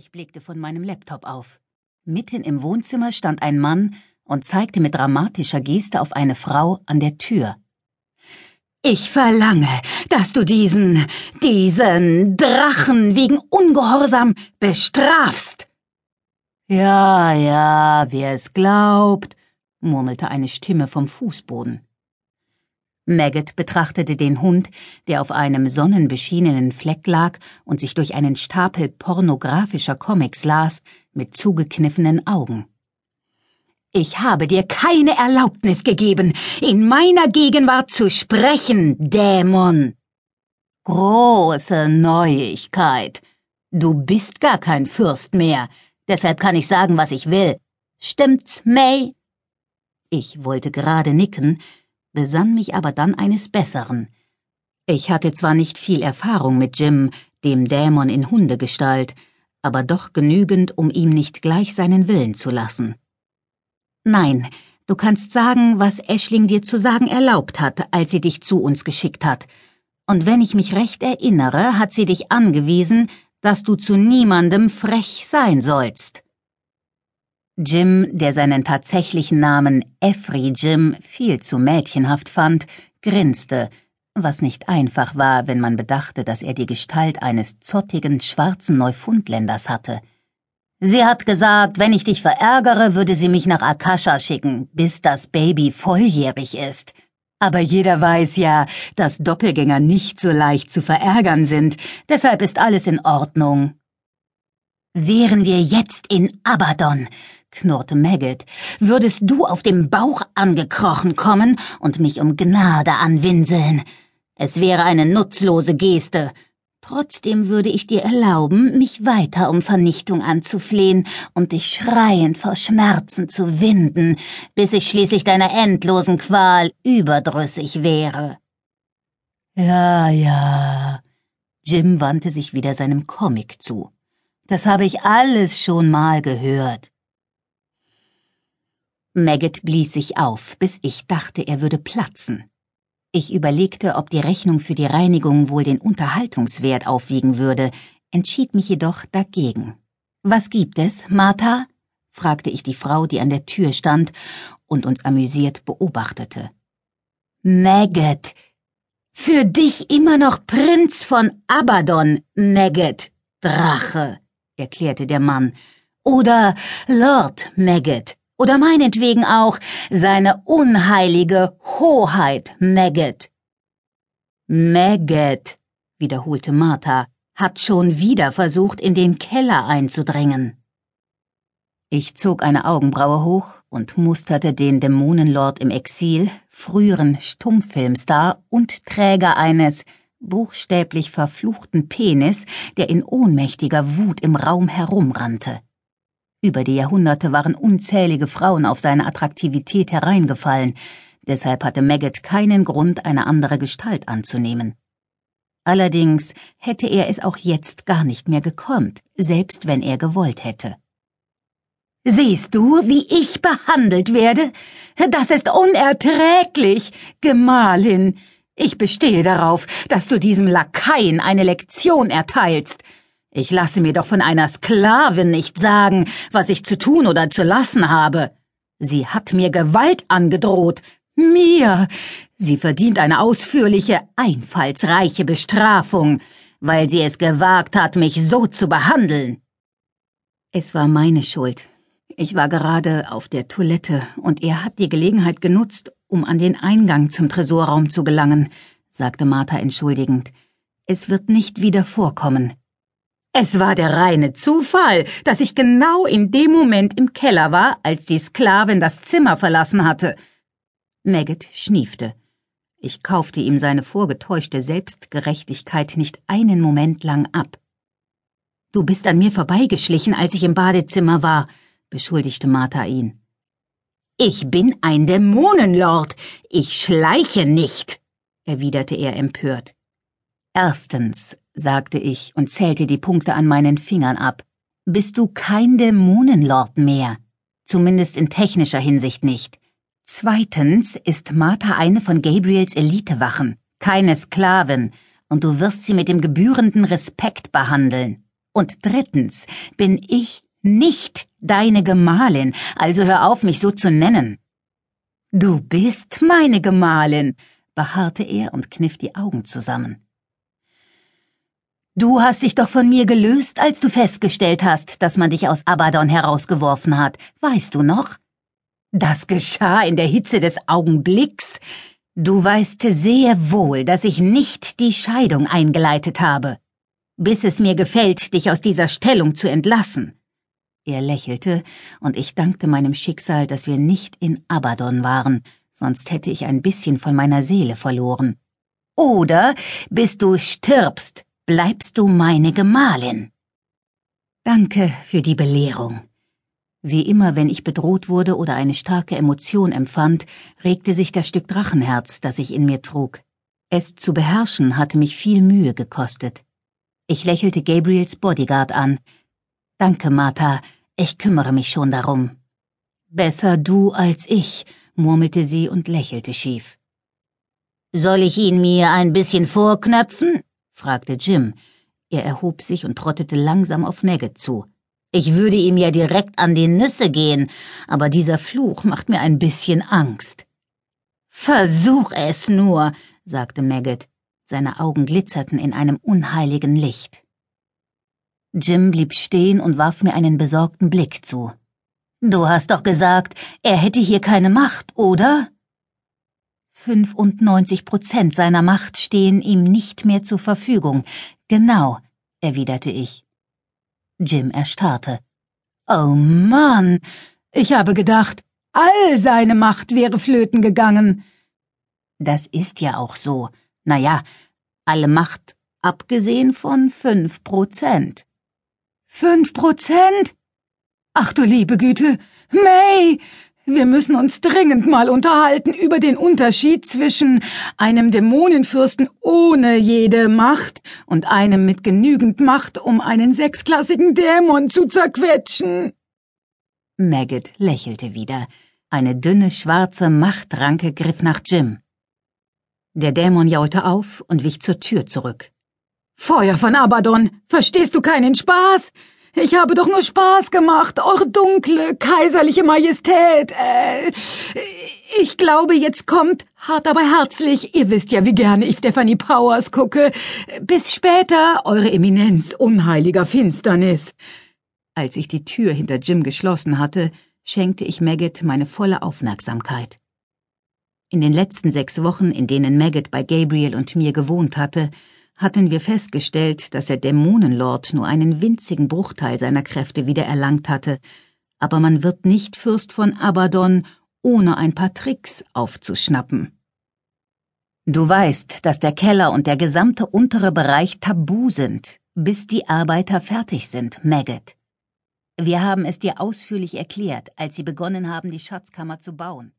Ich blickte von meinem Laptop auf. Mitten im Wohnzimmer stand ein Mann und zeigte mit dramatischer Geste auf eine Frau an der Tür. Ich verlange, dass du diesen, diesen Drachen wegen Ungehorsam bestrafst. Ja, ja, wer es glaubt, murmelte eine Stimme vom Fußboden. Maggot betrachtete den Hund, der auf einem sonnenbeschienenen Fleck lag und sich durch einen Stapel pornografischer Comics las, mit zugekniffenen Augen. Ich habe dir keine Erlaubnis gegeben, in meiner Gegenwart zu sprechen, Dämon. Große Neuigkeit. Du bist gar kein Fürst mehr, deshalb kann ich sagen, was ich will. Stimmt's, May? Ich wollte gerade nicken, besann mich aber dann eines Besseren. Ich hatte zwar nicht viel Erfahrung mit Jim, dem Dämon in Hundegestalt, aber doch genügend, um ihm nicht gleich seinen Willen zu lassen. Nein, du kannst sagen, was Eschling dir zu sagen erlaubt hat, als sie dich zu uns geschickt hat. Und wenn ich mich recht erinnere, hat sie dich angewiesen, dass du zu niemandem frech sein sollst. Jim, der seinen tatsächlichen Namen Efri Jim viel zu mädchenhaft fand, grinste, was nicht einfach war, wenn man bedachte, dass er die Gestalt eines zottigen schwarzen Neufundländers hatte. Sie hat gesagt, wenn ich dich verärgere, würde sie mich nach Akasha schicken, bis das Baby volljährig ist. Aber jeder weiß ja, dass Doppelgänger nicht so leicht zu verärgern sind, deshalb ist alles in Ordnung. Wären wir jetzt in Abaddon, knurrte Maggot, würdest du auf dem Bauch angekrochen kommen und mich um Gnade anwinseln. Es wäre eine nutzlose Geste, Trotzdem würde ich dir erlauben, mich weiter um Vernichtung anzuflehen und dich schreiend vor Schmerzen zu winden, bis ich schließlich deiner endlosen Qual überdrüssig wäre. Ja, ja. Jim wandte sich wieder seinem Comic zu. Das habe ich alles schon mal gehört. Maggot blies sich auf, bis ich dachte, er würde platzen. Ich überlegte, ob die Rechnung für die Reinigung wohl den Unterhaltungswert aufwiegen würde, entschied mich jedoch dagegen. Was gibt es, Martha? fragte ich die Frau, die an der Tür stand und uns amüsiert beobachtete. Maggot. Für dich immer noch Prinz von Abaddon, Maggot, Drache, erklärte der Mann. Oder Lord Maggot oder meinetwegen auch seine unheilige Hoheit Maggot. Maggot, wiederholte Martha, hat schon wieder versucht, in den Keller einzudringen. Ich zog eine Augenbraue hoch und musterte den Dämonenlord im Exil, früheren Stummfilmstar und Träger eines buchstäblich verfluchten Penis, der in ohnmächtiger Wut im Raum herumrannte. Über die Jahrhunderte waren unzählige Frauen auf seine Attraktivität hereingefallen, deshalb hatte Maggot keinen Grund, eine andere Gestalt anzunehmen. Allerdings hätte er es auch jetzt gar nicht mehr gekonnt, selbst wenn er gewollt hätte. Siehst du, wie ich behandelt werde? Das ist unerträglich, Gemahlin. Ich bestehe darauf, dass du diesem Lakaien eine Lektion erteilst. Ich lasse mir doch von einer Sklavin nicht sagen, was ich zu tun oder zu lassen habe. Sie hat mir Gewalt angedroht. Mir. Sie verdient eine ausführliche, einfallsreiche Bestrafung, weil sie es gewagt hat, mich so zu behandeln. Es war meine Schuld. Ich war gerade auf der Toilette und er hat die Gelegenheit genutzt, um an den Eingang zum Tresorraum zu gelangen, sagte Martha entschuldigend. Es wird nicht wieder vorkommen. Es war der reine Zufall, dass ich genau in dem Moment im Keller war, als die Sklavin das Zimmer verlassen hatte. Maggot schniefte. Ich kaufte ihm seine vorgetäuschte Selbstgerechtigkeit nicht einen Moment lang ab. Du bist an mir vorbeigeschlichen, als ich im Badezimmer war, beschuldigte Martha ihn. Ich bin ein Dämonenlord. Ich schleiche nicht, erwiderte er empört. Erstens, sagte ich und zählte die Punkte an meinen Fingern ab, bist du kein Dämonenlord mehr. Zumindest in technischer Hinsicht nicht. Zweitens ist Martha eine von Gabriels Elitewachen, keine Sklavin, und du wirst sie mit dem gebührenden Respekt behandeln. Und drittens bin ich nicht deine Gemahlin, also hör auf, mich so zu nennen. Du bist meine Gemahlin, beharrte er und kniff die Augen zusammen. Du hast dich doch von mir gelöst, als du festgestellt hast, dass man dich aus Abaddon herausgeworfen hat, weißt du noch? Das geschah in der Hitze des Augenblicks. Du weißt sehr wohl, dass ich nicht die Scheidung eingeleitet habe, bis es mir gefällt, dich aus dieser Stellung zu entlassen. Er lächelte, und ich dankte meinem Schicksal, dass wir nicht in Abaddon waren, sonst hätte ich ein bisschen von meiner Seele verloren. Oder bis du stirbst, bleibst du meine Gemahlin. Danke für die Belehrung. Wie immer, wenn ich bedroht wurde oder eine starke Emotion empfand, regte sich das Stück Drachenherz, das ich in mir trug. Es zu beherrschen hatte mich viel Mühe gekostet. Ich lächelte Gabriels Bodyguard an. Danke, Martha, ich kümmere mich schon darum. Besser du als ich, murmelte sie und lächelte schief. Soll ich ihn mir ein bisschen vorknöpfen? Fragte Jim. Er erhob sich und trottete langsam auf Maggot zu. Ich würde ihm ja direkt an die Nüsse gehen, aber dieser Fluch macht mir ein bisschen Angst. Versuch es nur, sagte Maggot. Seine Augen glitzerten in einem unheiligen Licht. Jim blieb stehen und warf mir einen besorgten Blick zu. Du hast doch gesagt, er hätte hier keine Macht, oder? 95 Prozent seiner Macht stehen ihm nicht mehr zur Verfügung. Genau, erwiderte ich. Jim erstarrte. Oh Mann, ich habe gedacht, all seine Macht wäre flöten gegangen. Das ist ja auch so. Na ja, alle Macht, abgesehen von fünf Prozent. Fünf Prozent? Ach du liebe Güte, May, wir müssen uns dringend mal unterhalten über den Unterschied zwischen einem Dämonenfürsten ohne jede Macht und einem mit genügend Macht, um einen sechsklassigen Dämon zu zerquetschen. Maggot lächelte wieder. Eine dünne schwarze Machtranke griff nach Jim. Der Dämon jaulte auf und wich zur Tür zurück. Feuer von Abaddon, verstehst du keinen Spaß? Ich habe doch nur Spaß gemacht, eure dunkle, kaiserliche Majestät. Äh, ich glaube, jetzt kommt, hart aber herzlich, ihr wisst ja, wie gerne ich Stephanie Powers gucke. Bis später, eure Eminenz unheiliger Finsternis. Als ich die Tür hinter Jim geschlossen hatte, schenkte ich Maggot meine volle Aufmerksamkeit. In den letzten sechs Wochen, in denen Maggot bei Gabriel und mir gewohnt hatte, hatten wir festgestellt, dass der Dämonenlord nur einen winzigen Bruchteil seiner Kräfte wiedererlangt hatte, aber man wird nicht Fürst von Abaddon, ohne ein paar Tricks aufzuschnappen. Du weißt, dass der Keller und der gesamte untere Bereich tabu sind, bis die Arbeiter fertig sind, Maggot. Wir haben es dir ausführlich erklärt, als sie begonnen haben, die Schatzkammer zu bauen.